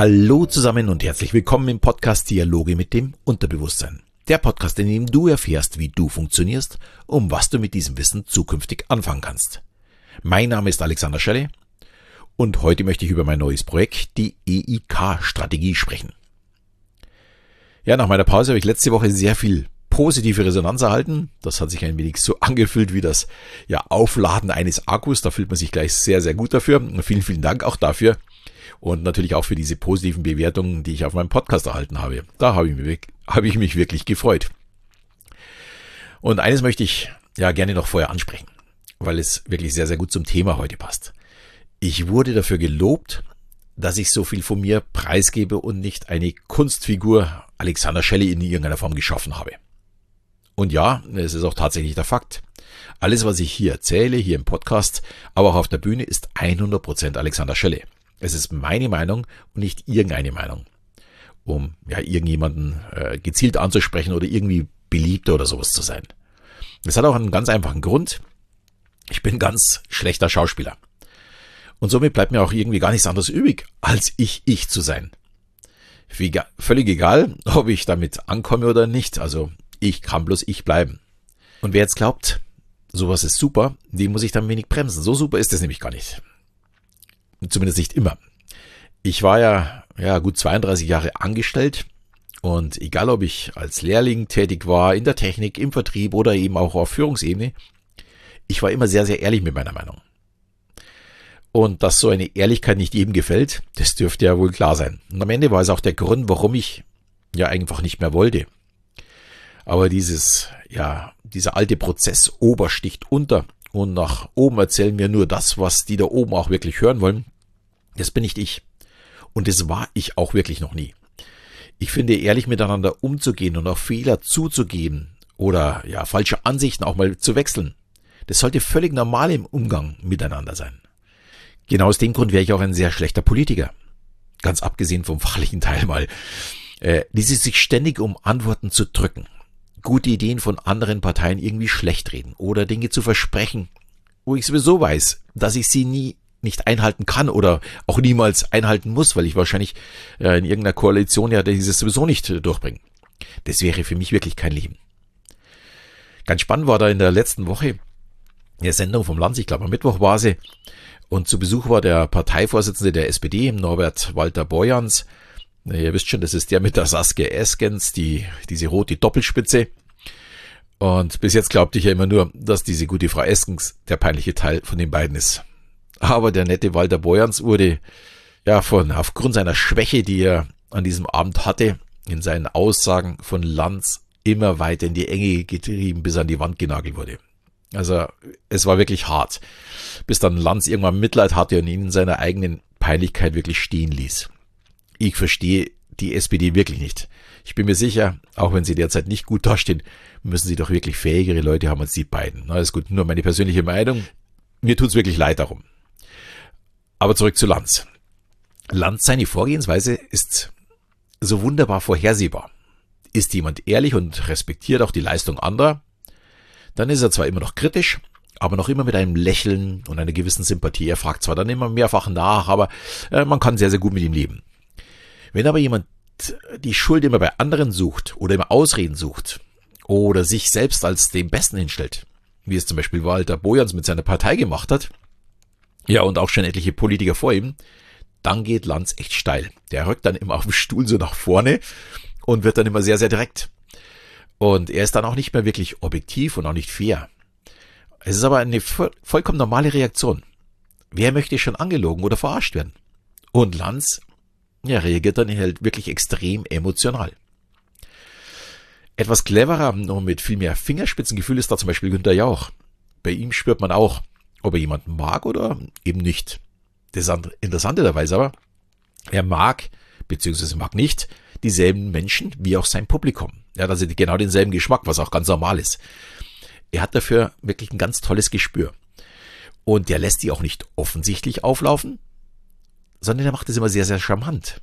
Hallo zusammen und herzlich willkommen im Podcast Dialoge mit dem Unterbewusstsein. Der Podcast, in dem du erfährst, wie du funktionierst, um was du mit diesem Wissen zukünftig anfangen kannst. Mein Name ist Alexander Schelle und heute möchte ich über mein neues Projekt, die EIK-Strategie, sprechen. Ja, nach meiner Pause habe ich letzte Woche sehr viel positive Resonanz erhalten. Das hat sich ein wenig so angefühlt wie das ja, Aufladen eines Akkus. Da fühlt man sich gleich sehr, sehr gut dafür. Vielen, vielen Dank auch dafür und natürlich auch für diese positiven Bewertungen, die ich auf meinem Podcast erhalten habe. Da habe ich mich, habe ich mich wirklich gefreut. Und eines möchte ich ja gerne noch vorher ansprechen, weil es wirklich sehr, sehr gut zum Thema heute passt. Ich wurde dafür gelobt, dass ich so viel von mir preisgebe und nicht eine Kunstfigur Alexander Shelley in irgendeiner Form geschaffen habe. Und ja, es ist auch tatsächlich der Fakt. Alles, was ich hier erzähle, hier im Podcast, aber auch auf der Bühne, ist 100% Alexander Shelley. Es ist meine Meinung und nicht irgendeine Meinung. Um ja irgendjemanden äh, gezielt anzusprechen oder irgendwie beliebter oder sowas zu sein. Das hat auch einen ganz einfachen Grund. Ich bin ganz schlechter Schauspieler. Und somit bleibt mir auch irgendwie gar nichts anderes übrig, als ich ich zu sein. Wie, völlig egal, ob ich damit ankomme oder nicht. Also ich kann bloß ich bleiben. Und wer jetzt glaubt, sowas ist super, den muss ich dann wenig bremsen. So super ist es nämlich gar nicht. Zumindest nicht immer. Ich war ja, ja gut 32 Jahre angestellt und egal ob ich als Lehrling tätig war, in der Technik, im Vertrieb oder eben auch auf Führungsebene, ich war immer sehr, sehr ehrlich mit meiner Meinung. Und dass so eine Ehrlichkeit nicht jedem gefällt, das dürfte ja wohl klar sein. Und am Ende war es auch der Grund, warum ich ja einfach nicht mehr wollte. Aber dieses, ja, dieser alte Prozess Ober sticht unter und nach oben erzählen mir nur das, was die da oben auch wirklich hören wollen. Das bin nicht ich. Und das war ich auch wirklich noch nie. Ich finde, ehrlich miteinander umzugehen und auch Fehler zuzugeben oder ja, falsche Ansichten auch mal zu wechseln, das sollte völlig normal im Umgang miteinander sein. Genau aus dem Grund wäre ich auch ein sehr schlechter Politiker. Ganz abgesehen vom fachlichen Teil mal. Äh, dieses sich ständig um Antworten zu drücken, gute Ideen von anderen Parteien irgendwie schlecht reden oder Dinge zu versprechen, wo ich sowieso weiß, dass ich sie nie nicht einhalten kann oder auch niemals einhalten muss, weil ich wahrscheinlich äh, in irgendeiner Koalition ja dieses sowieso nicht äh, durchbringe. Das wäre für mich wirklich kein Leben. Ganz spannend war da in der letzten Woche eine Sendung vom Land, ich glaube am Mittwoch war sie, und zu Besuch war der Parteivorsitzende der SPD, Norbert Walter Borjans, Ihr wisst schon, das ist der mit der Saskia Eskens, die, diese rote Doppelspitze. Und bis jetzt glaubte ich ja immer nur, dass diese gute Frau Eskens der peinliche Teil von den beiden ist. Aber der nette Walter Boyans wurde ja von, aufgrund seiner Schwäche, die er an diesem Abend hatte, in seinen Aussagen von Lanz immer weiter in die Enge getrieben, bis er an die Wand genagelt wurde. Also es war wirklich hart, bis dann Lanz irgendwann Mitleid hatte und ihn in seiner eigenen Peinlichkeit wirklich stehen ließ ich verstehe die SPD wirklich nicht. Ich bin mir sicher, auch wenn sie derzeit nicht gut dastehen, müssen sie doch wirklich fähigere Leute haben als die beiden. Na, ist gut, nur meine persönliche Meinung. Mir tut's wirklich leid darum. Aber zurück zu Lanz. Lanz, seine Vorgehensweise ist so wunderbar vorhersehbar. Ist jemand ehrlich und respektiert auch die Leistung anderer, dann ist er zwar immer noch kritisch, aber noch immer mit einem Lächeln und einer gewissen Sympathie. Er fragt zwar dann immer mehrfach nach, aber äh, man kann sehr, sehr gut mit ihm leben. Wenn aber jemand die Schuld immer bei anderen sucht oder immer Ausreden sucht oder sich selbst als den Besten hinstellt, wie es zum Beispiel Walter Bojans mit seiner Partei gemacht hat, ja und auch schon etliche Politiker vor ihm, dann geht Lanz echt steil. Der rückt dann immer auf dem Stuhl so nach vorne und wird dann immer sehr, sehr direkt. Und er ist dann auch nicht mehr wirklich objektiv und auch nicht fair. Es ist aber eine vollkommen normale Reaktion. Wer möchte schon angelogen oder verarscht werden? Und Lanz ja, reagiert dann halt wirklich extrem emotional. Etwas cleverer und mit viel mehr Fingerspitzengefühl ist da zum Beispiel Günther Jauch. Bei ihm spürt man auch, ob er jemanden mag oder eben nicht. Das Interessante dabei ist aber, er mag, beziehungsweise mag nicht, dieselben Menschen wie auch sein Publikum. Er hat also genau denselben Geschmack, was auch ganz normal ist. Er hat dafür wirklich ein ganz tolles Gespür. Und der lässt die auch nicht offensichtlich auflaufen, sondern er macht es immer sehr, sehr charmant.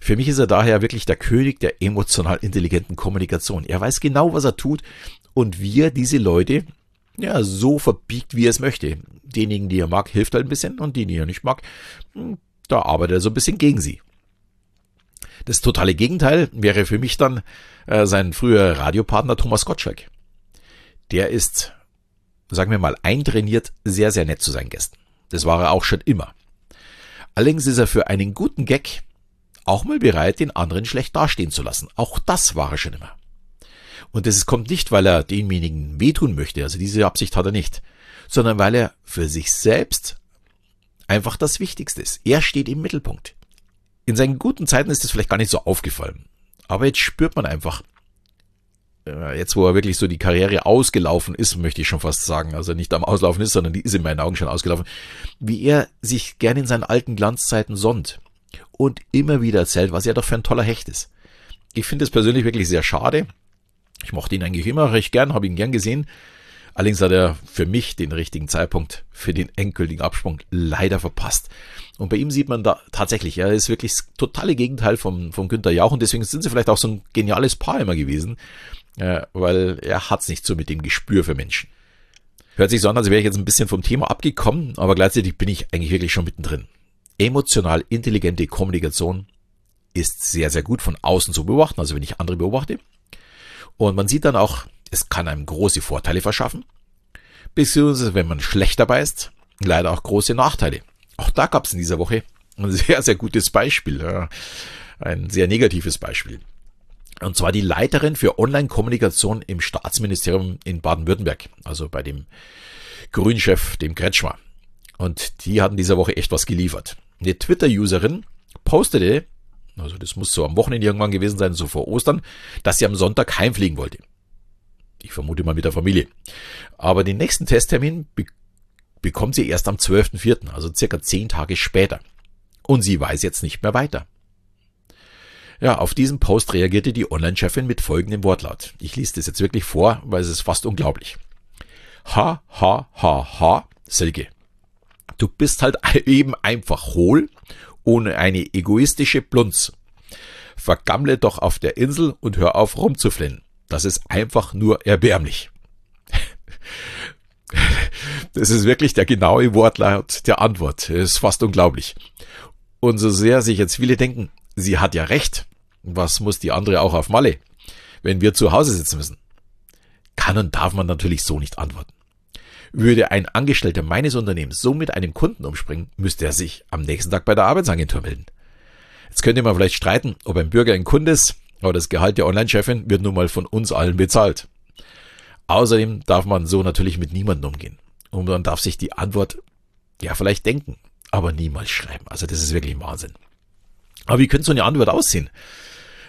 Für mich ist er daher wirklich der König der emotional intelligenten Kommunikation. Er weiß genau, was er tut und wie er diese Leute ja so verbiegt, wie er es möchte. Denjenigen, die er mag, hilft er ein bisschen und die, die er nicht mag, hm, da arbeitet er so ein bisschen gegen sie. Das totale Gegenteil wäre für mich dann äh, sein früher Radiopartner Thomas Gottschalk. Der ist, sagen wir mal, eintrainiert, sehr, sehr nett zu seinen Gästen. Das war er auch schon immer. Allerdings ist er für einen guten Gag auch mal bereit, den anderen schlecht dastehen zu lassen. Auch das war er schon immer. Und das kommt nicht, weil er demjenigen wehtun möchte, also diese Absicht hat er nicht, sondern weil er für sich selbst einfach das Wichtigste ist. Er steht im Mittelpunkt. In seinen guten Zeiten ist das vielleicht gar nicht so aufgefallen. Aber jetzt spürt man einfach, jetzt wo er wirklich so die Karriere ausgelaufen ist, möchte ich schon fast sagen, also nicht am Auslaufen ist, sondern die ist in meinen Augen schon ausgelaufen, wie er sich gern in seinen alten Glanzzeiten sonnt und immer wieder erzählt, was er doch für ein toller Hecht ist. Ich finde es persönlich wirklich sehr schade. Ich mochte ihn eigentlich immer recht gern, habe ihn gern gesehen. Allerdings hat er für mich den richtigen Zeitpunkt für den endgültigen Absprung leider verpasst. Und bei ihm sieht man da tatsächlich, er ist wirklich das totale Gegenteil vom, vom Günther Jauch und deswegen sind sie vielleicht auch so ein geniales Paar immer gewesen, äh, weil er hat's nicht so mit dem Gespür für Menschen. Hört sich so an, als wäre ich jetzt ein bisschen vom Thema abgekommen, aber gleichzeitig bin ich eigentlich wirklich schon mittendrin. Emotional intelligente Kommunikation ist sehr, sehr gut von außen zu beobachten, also wenn ich andere beobachte. Und man sieht dann auch, es kann einem große Vorteile verschaffen, beziehungsweise wenn man schlecht dabei ist, leider auch große Nachteile. Auch da gab es in dieser Woche ein sehr, sehr gutes Beispiel, ein sehr negatives Beispiel. Und zwar die Leiterin für Online-Kommunikation im Staatsministerium in Baden-Württemberg, also bei dem Grünchef, dem Kretschmer. Und die hatten dieser Woche echt was geliefert. Eine Twitter-Userin postete, also das muss so am Wochenende irgendwann gewesen sein, so vor Ostern, dass sie am Sonntag heimfliegen wollte. Ich vermute mal mit der Familie. Aber den nächsten Testtermin be bekommt sie erst am 12.04., also circa zehn Tage später. Und sie weiß jetzt nicht mehr weiter. Ja, auf diesen Post reagierte die Online-Chefin mit folgendem Wortlaut. Ich lese das jetzt wirklich vor, weil es ist fast unglaublich. Ha, ha, ha, ha, Silke. Du bist halt eben einfach hohl, ohne eine egoistische Plunz. Vergammle doch auf der Insel und hör auf rumzuflennen. Das ist einfach nur erbärmlich. Das ist wirklich der genaue Wortlaut der Antwort. Das ist fast unglaublich. Und so sehr sich jetzt viele denken, sie hat ja recht. Was muss die andere auch auf Malle, wenn wir zu Hause sitzen müssen? Kann und darf man natürlich so nicht antworten. Würde ein Angestellter meines Unternehmens so mit einem Kunden umspringen, müsste er sich am nächsten Tag bei der Arbeitsagentur melden. Jetzt könnte man vielleicht streiten, ob ein Bürger ein Kunde ist, aber das Gehalt der Online-Chefin wird nun mal von uns allen bezahlt. Außerdem darf man so natürlich mit niemandem umgehen. Und man darf sich die Antwort ja vielleicht denken, aber niemals schreiben. Also das ist wirklich Wahnsinn. Aber wie könnte so eine Antwort aussehen?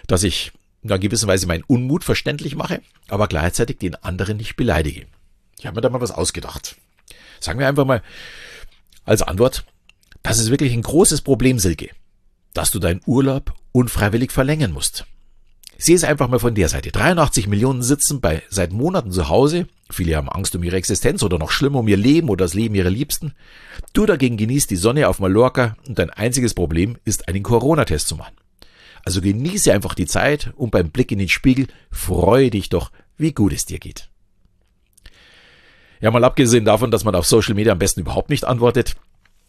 Dass ich in einer gewissen Weise meinen Unmut verständlich mache, aber gleichzeitig den anderen nicht beleidige. Ich habe mir da mal was ausgedacht. Sagen wir einfach mal als Antwort, das ist wirklich ein großes Problem, Silke, dass du deinen Urlaub unfreiwillig verlängern musst. Sieh es einfach mal von der Seite. 83 Millionen sitzen bei seit Monaten zu Hause. Viele haben Angst um ihre Existenz oder noch schlimmer um ihr Leben oder das Leben ihrer Liebsten. Du dagegen genießt die Sonne auf Mallorca und dein einziges Problem ist, einen Corona-Test zu machen. Also genieße einfach die Zeit und beim Blick in den Spiegel freue dich doch, wie gut es dir geht. Ja, mal abgesehen davon, dass man auf Social Media am besten überhaupt nicht antwortet.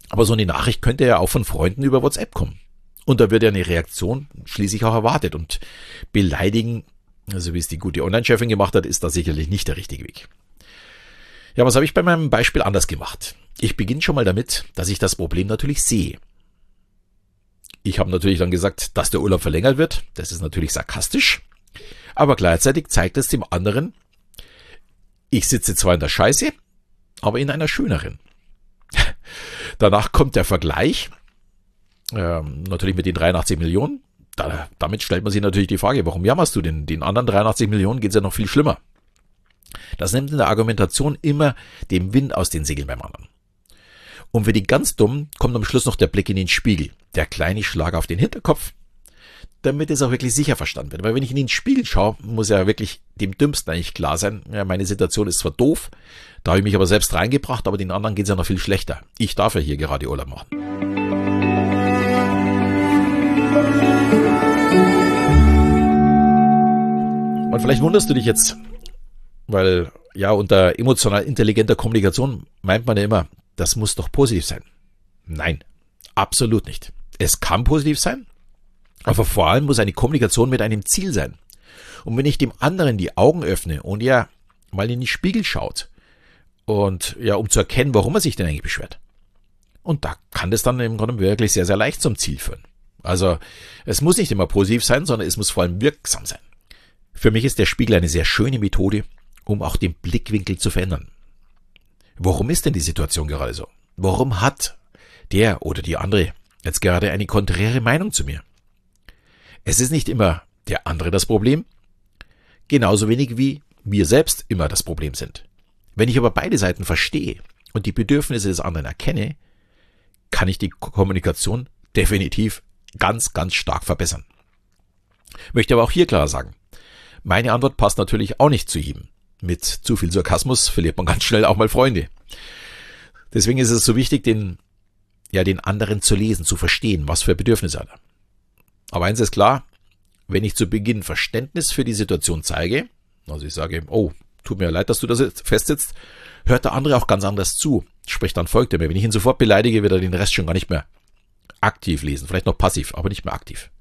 Aber so eine Nachricht könnte ja auch von Freunden über WhatsApp kommen. Und da wird ja eine Reaktion schließlich auch erwartet. Und beleidigen, also wie es die gute Online-Chefin gemacht hat, ist da sicherlich nicht der richtige Weg. Ja, was habe ich bei meinem Beispiel anders gemacht? Ich beginne schon mal damit, dass ich das Problem natürlich sehe. Ich habe natürlich dann gesagt, dass der Urlaub verlängert wird. Das ist natürlich sarkastisch. Aber gleichzeitig zeigt es dem anderen, ich sitze zwar in der Scheiße, aber in einer schöneren. Danach kommt der Vergleich, ähm, natürlich mit den 83 Millionen. Da, damit stellt man sich natürlich die Frage, warum jammerst du denn? Den anderen 83 Millionen geht es ja noch viel schlimmer. Das nimmt in der Argumentation immer den Wind aus den Segeln beim anderen. Und für die ganz Dummen kommt am Schluss noch der Blick in den Spiegel, der kleine Schlag auf den Hinterkopf, damit es auch wirklich sicher verstanden wird. Weil wenn ich in den Spiegel schaue, muss ja wirklich dem Dümmsten eigentlich klar sein, ja, meine Situation ist zwar doof, da habe ich mich aber selbst reingebracht, aber den anderen geht es ja noch viel schlechter. Ich darf ja hier gerade Urlaub machen. Und vielleicht wunderst du dich jetzt, weil ja unter emotional intelligenter Kommunikation meint man ja immer, das muss doch positiv sein. Nein, absolut nicht. Es kann positiv sein, Aber vor allem muss eine Kommunikation mit einem Ziel sein. Und wenn ich dem anderen die Augen öffne und er mal in die Spiegel schaut und ja, um zu erkennen, warum er sich denn eigentlich beschwert. Und da kann das dann im Grunde wirklich sehr, sehr leicht zum Ziel führen. Also es muss nicht immer positiv sein, sondern es muss vor allem wirksam sein. Für mich ist der Spiegel eine sehr schöne Methode, um auch den Blickwinkel zu verändern. Warum ist denn die Situation gerade so? Warum hat der oder die andere jetzt gerade eine konträre Meinung zu mir? Es ist nicht immer der andere das Problem, genauso wenig wie wir selbst immer das Problem sind. Wenn ich aber beide Seiten verstehe und die Bedürfnisse des anderen erkenne, kann ich die Kommunikation definitiv ganz, ganz stark verbessern. Möchte aber auch hier klar sagen, meine Antwort passt natürlich auch nicht zu ihm. Mit zu viel Sarkasmus verliert man ganz schnell auch mal Freunde. Deswegen ist es so wichtig, den, ja, den anderen zu lesen, zu verstehen, was für Bedürfnisse hat er. Aber eins ist klar, wenn ich zu Beginn Verständnis für die Situation zeige, also ich sage, oh, tut mir leid, dass du das jetzt festsitzt, hört der andere auch ganz anders zu. Sprich, dann folgt er mir. Wenn ich ihn sofort beleidige, wird er den Rest schon gar nicht mehr aktiv lesen. Vielleicht noch passiv, aber nicht mehr aktiv.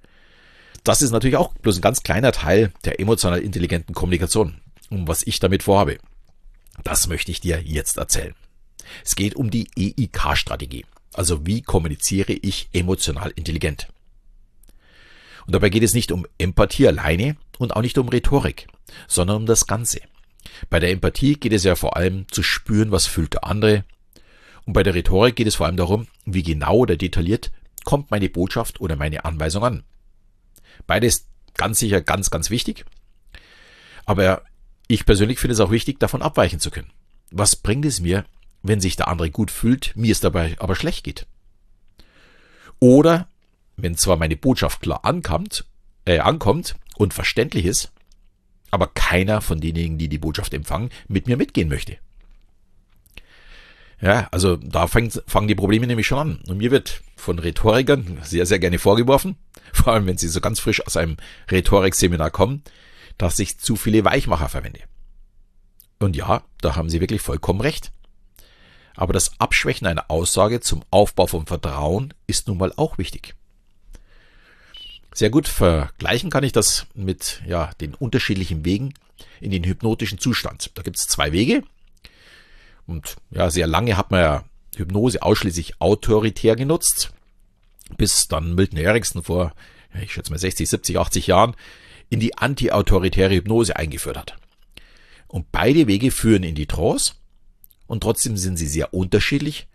Das ist natürlich auch bloß ein ganz kleiner Teil der emotional intelligenten Kommunikation. Und was ich damit vorhabe, das möchte ich dir jetzt erzählen. Es geht um die EIK-Strategie. Also wie kommuniziere ich emotional intelligent? Und dabei geht es nicht um Empathie alleine und auch nicht um Rhetorik, sondern um das Ganze. Bei der Empathie geht es ja vor allem zu spüren, was fühlt der andere. Und bei der Rhetorik geht es vor allem darum, wie genau oder detailliert kommt meine Botschaft oder meine Anweisung an. Beides ganz sicher ganz, ganz wichtig. Aber ich persönlich finde es auch wichtig, davon abweichen zu können. Was bringt es mir, wenn sich der andere gut fühlt, mir es dabei aber schlecht geht? Oder wenn zwar meine Botschaft klar ankommt, äh, ankommt und verständlich ist, aber keiner von denjenigen, die die Botschaft empfangen, mit mir mitgehen möchte. Ja, also da fängt, fangen die Probleme nämlich schon an. Und mir wird von Rhetorikern sehr, sehr gerne vorgeworfen, vor allem wenn sie so ganz frisch aus einem Rhetorikseminar kommen, dass ich zu viele Weichmacher verwende. Und ja, da haben sie wirklich vollkommen recht. Aber das Abschwächen einer Aussage zum Aufbau von Vertrauen ist nun mal auch wichtig. Sehr gut vergleichen kann ich das mit ja, den unterschiedlichen Wegen in den hypnotischen Zustand. Da gibt es zwei Wege. Und ja, sehr lange hat man ja Hypnose ausschließlich autoritär genutzt, bis dann Milton Erickson vor, ich schätze mal 60, 70, 80 Jahren in die anti-autoritäre Hypnose eingeführt hat. Und beide Wege führen in die Trance und trotzdem sind sie sehr unterschiedlich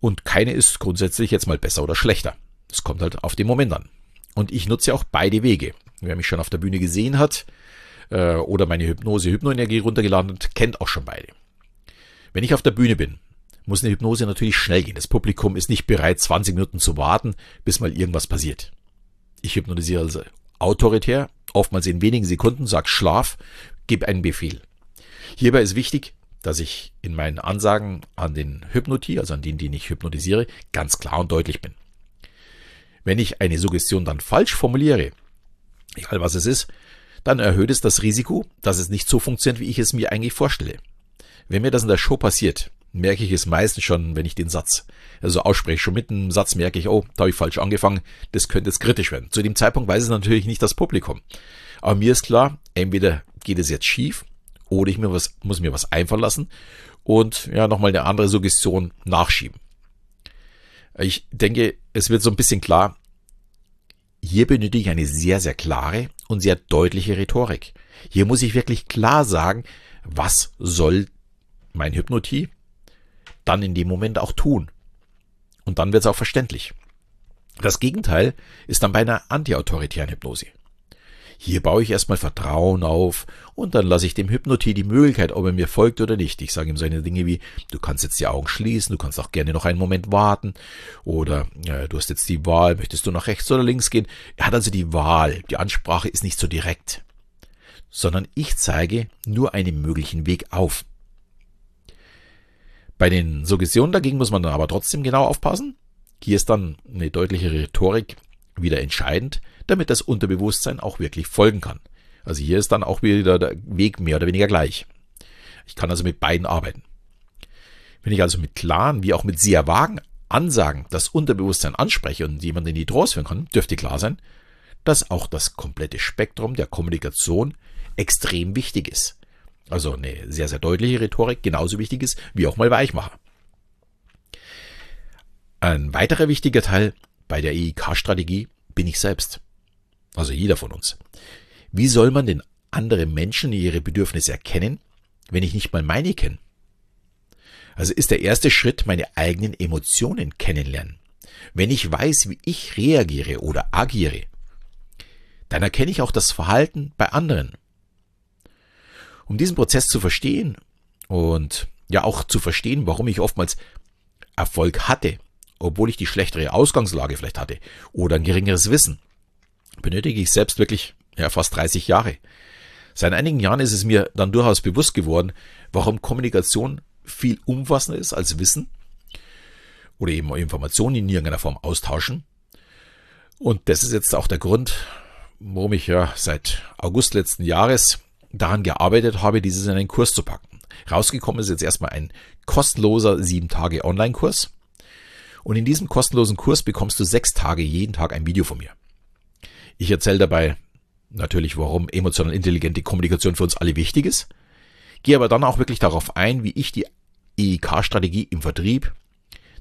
und keine ist grundsätzlich jetzt mal besser oder schlechter. Es kommt halt auf den Moment an. Und ich nutze auch beide Wege. Wer mich schon auf der Bühne gesehen hat äh, oder meine Hypnose Hypnoenergie runtergeladen hat, kennt auch schon beide. Wenn ich auf der Bühne bin, muss eine Hypnose natürlich schnell gehen. Das Publikum ist nicht bereit, 20 Minuten zu warten, bis mal irgendwas passiert. Ich hypnotisiere also autoritär, oftmals in wenigen Sekunden, sag Schlaf, gebe einen Befehl. Hierbei ist wichtig, dass ich in meinen Ansagen an den Hypnotie, also an den, den ich hypnotisiere, ganz klar und deutlich bin. Wenn ich eine Suggestion dann falsch formuliere, egal was es ist, dann erhöht es das Risiko, dass es nicht so funktioniert, wie ich es mir eigentlich vorstelle. Wenn mir das in der Show passiert, merke ich es meistens schon, wenn ich den Satz also ausspreche. Schon mit dem Satz merke ich, oh, da habe ich falsch angefangen, das könnte jetzt kritisch werden. Zu dem Zeitpunkt weiß es natürlich nicht das Publikum. Aber mir ist klar, entweder geht es jetzt schief oder ich mir was, muss mir was einfallen lassen und ja, nochmal eine andere Suggestion nachschieben. Ich denke, es wird so ein bisschen klar, hier benötige ich eine sehr, sehr klare und sehr deutliche Rhetorik. Hier muss ich wirklich klar sagen, was soll mein Hypnotie dann in dem Moment auch tun. Und dann wird es auch verständlich. Das Gegenteil ist dann bei einer antiautoritären Hypnose. Hier baue ich erstmal Vertrauen auf und dann lasse ich dem Hypnotie die Möglichkeit, ob er mir folgt oder nicht. Ich sage ihm seine Dinge wie, du kannst jetzt die Augen schließen, du kannst auch gerne noch einen Moment warten oder äh, du hast jetzt die Wahl, möchtest du nach rechts oder links gehen. Er hat also die Wahl, die Ansprache ist nicht so direkt, sondern ich zeige nur einen möglichen Weg auf. Bei den Suggestionen dagegen muss man dann aber trotzdem genau aufpassen. Hier ist dann eine deutliche Rhetorik wieder entscheidend, damit das Unterbewusstsein auch wirklich folgen kann. Also hier ist dann auch wieder der Weg mehr oder weniger gleich. Ich kann also mit beiden arbeiten. Wenn ich also mit klaren wie auch mit sehr vagen Ansagen das Unterbewusstsein anspreche und jemanden in die Trance führen kann, dürfte klar sein, dass auch das komplette Spektrum der Kommunikation extrem wichtig ist. Also eine sehr, sehr deutliche Rhetorik genauso wichtig ist wie auch mal Weichmacher. Ein weiterer wichtiger Teil bei der EIK-Strategie bin ich selbst. Also jeder von uns. Wie soll man denn andere Menschen ihre Bedürfnisse erkennen, wenn ich nicht mal meine kenne? Also ist der erste Schritt meine eigenen Emotionen kennenlernen. Wenn ich weiß, wie ich reagiere oder agiere, dann erkenne ich auch das Verhalten bei anderen. Um diesen Prozess zu verstehen und ja auch zu verstehen, warum ich oftmals Erfolg hatte, obwohl ich die schlechtere Ausgangslage vielleicht hatte oder ein geringeres Wissen, benötige ich selbst wirklich ja, fast 30 Jahre. Seit einigen Jahren ist es mir dann durchaus bewusst geworden, warum Kommunikation viel umfassender ist als Wissen oder eben Informationen in irgendeiner Form austauschen. Und das ist jetzt auch der Grund, warum ich ja seit August letzten Jahres daran gearbeitet habe, dieses in einen Kurs zu packen. Rausgekommen ist jetzt erstmal ein kostenloser sieben Tage Online-Kurs. Und in diesem kostenlosen Kurs bekommst du sechs Tage jeden Tag ein Video von mir. Ich erzähle dabei natürlich, warum emotional intelligente Kommunikation für uns alle wichtig ist, gehe aber dann auch wirklich darauf ein, wie ich die EIK-Strategie im Vertrieb,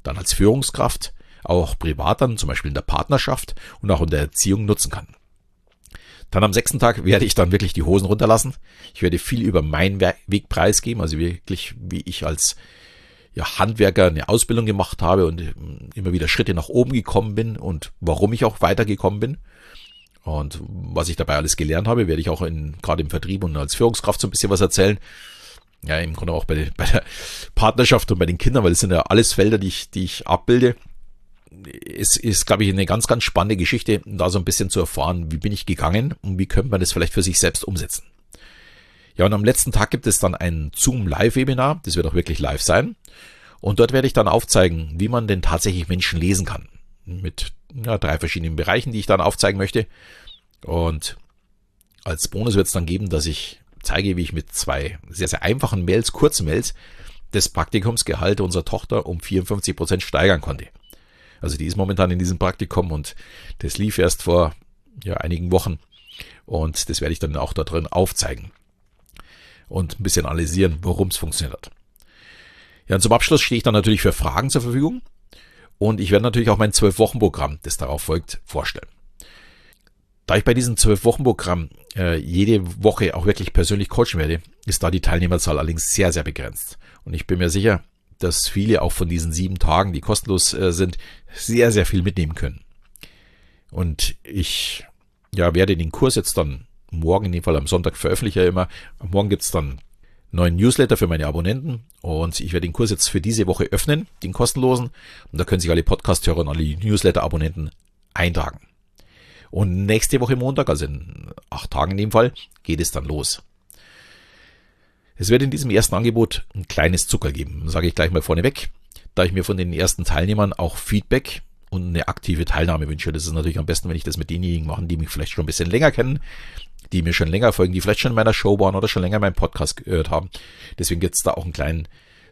dann als Führungskraft, auch privat dann, zum Beispiel in der Partnerschaft und auch in der Erziehung nutzen kann. Dann am sechsten Tag werde ich dann wirklich die Hosen runterlassen. Ich werde viel über meinen Weg preisgeben, also wirklich, wie ich als ja, Handwerker eine Ausbildung gemacht habe und immer wieder Schritte nach oben gekommen bin und warum ich auch weitergekommen bin. Und was ich dabei alles gelernt habe, werde ich auch in, gerade im Vertrieb und als Führungskraft so ein bisschen was erzählen. Ja, im Grunde auch bei, bei der Partnerschaft und bei den Kindern, weil es sind ja alles Felder, die ich, die ich abbilde. Es ist, glaube ich, eine ganz, ganz spannende Geschichte, da so ein bisschen zu erfahren, wie bin ich gegangen und wie könnte man das vielleicht für sich selbst umsetzen. Ja, und am letzten Tag gibt es dann ein Zoom Live-Webinar. Das wird auch wirklich live sein. Und dort werde ich dann aufzeigen, wie man denn tatsächlich Menschen lesen kann. Mit ja, drei verschiedenen Bereichen, die ich dann aufzeigen möchte. Und als Bonus wird es dann geben, dass ich zeige, wie ich mit zwei sehr, sehr einfachen Mails, kurzen Mails, das Praktikumsgehalt unserer Tochter um 54 Prozent steigern konnte. Also die ist momentan in diesem Praktikum und das lief erst vor ja, einigen Wochen. Und das werde ich dann auch da drin aufzeigen und ein bisschen analysieren, warum es funktioniert. Ja, und zum Abschluss stehe ich dann natürlich für Fragen zur Verfügung. Und ich werde natürlich auch mein Zwölf-Wochen-Programm, das darauf folgt, vorstellen. Da ich bei diesem Zwölf-Wochen-Programm äh, jede Woche auch wirklich persönlich coachen werde, ist da die Teilnehmerzahl allerdings sehr, sehr begrenzt. Und ich bin mir sicher, dass viele auch von diesen sieben Tagen, die kostenlos äh, sind, sehr, sehr viel mitnehmen können. Und ich ja, werde den Kurs jetzt dann morgen, in dem Fall am Sonntag veröffentliche ich immer. Morgen gibt's dann neuen Newsletter für meine Abonnenten und ich werde den Kurs jetzt für diese Woche öffnen, den kostenlosen. Und da können sich alle Podcast-Hörer und alle Newsletter-Abonnenten eintragen. Und nächste Woche Montag, also in acht Tagen in dem Fall, geht es dann los. Es wird in diesem ersten Angebot ein kleines Zucker geben, sage ich gleich mal vorneweg, da ich mir von den ersten Teilnehmern auch Feedback und eine aktive Teilnahme wünsche. Das ist natürlich am besten, wenn ich das mit denjenigen mache, die mich vielleicht schon ein bisschen länger kennen, die mir schon länger folgen, die vielleicht schon in meiner Show waren oder schon länger meinen Podcast gehört haben. Deswegen gibt es da auch einen kleinen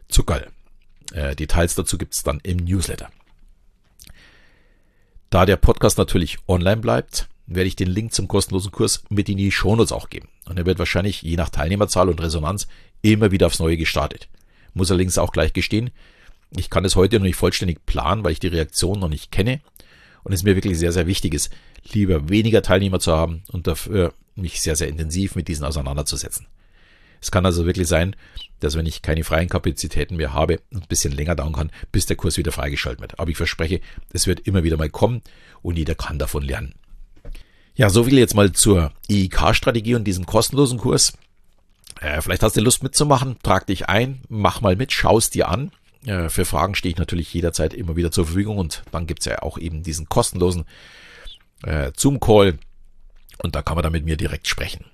Zuckerl. Äh, Details dazu gibt es dann im Newsletter. Da der Podcast natürlich online bleibt, werde ich den Link zum kostenlosen Kurs mit in die Shownotes auch geben. Und er wird wahrscheinlich je nach Teilnehmerzahl und Resonanz immer wieder aufs Neue gestartet. Muss allerdings auch gleich gestehen, ich kann es heute noch nicht vollständig planen, weil ich die Reaktion noch nicht kenne. Und es mir wirklich sehr, sehr wichtig ist, lieber weniger Teilnehmer zu haben und dafür mich sehr, sehr intensiv mit diesen auseinanderzusetzen. Es kann also wirklich sein, dass wenn ich keine freien Kapazitäten mehr habe, ein bisschen länger dauern kann, bis der Kurs wieder freigeschaltet wird. Aber ich verspreche, es wird immer wieder mal kommen und jeder kann davon lernen. Ja, so viel jetzt mal zur EIK-Strategie und diesem kostenlosen Kurs. Äh, vielleicht hast du Lust mitzumachen, trag dich ein, mach mal mit, schau es dir an. Äh, für Fragen stehe ich natürlich jederzeit immer wieder zur Verfügung und dann gibt's ja auch eben diesen kostenlosen äh, Zoom-Call und da kann man dann mit mir direkt sprechen.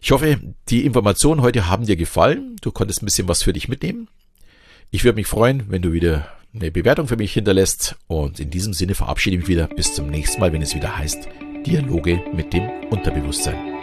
Ich hoffe, die Informationen heute haben dir gefallen. Du konntest ein bisschen was für dich mitnehmen. Ich würde mich freuen, wenn du wieder eine Bewertung für mich hinterlässt. Und in diesem Sinne verabschiede ich mich wieder. Bis zum nächsten Mal, wenn es wieder heißt Dialoge mit dem Unterbewusstsein.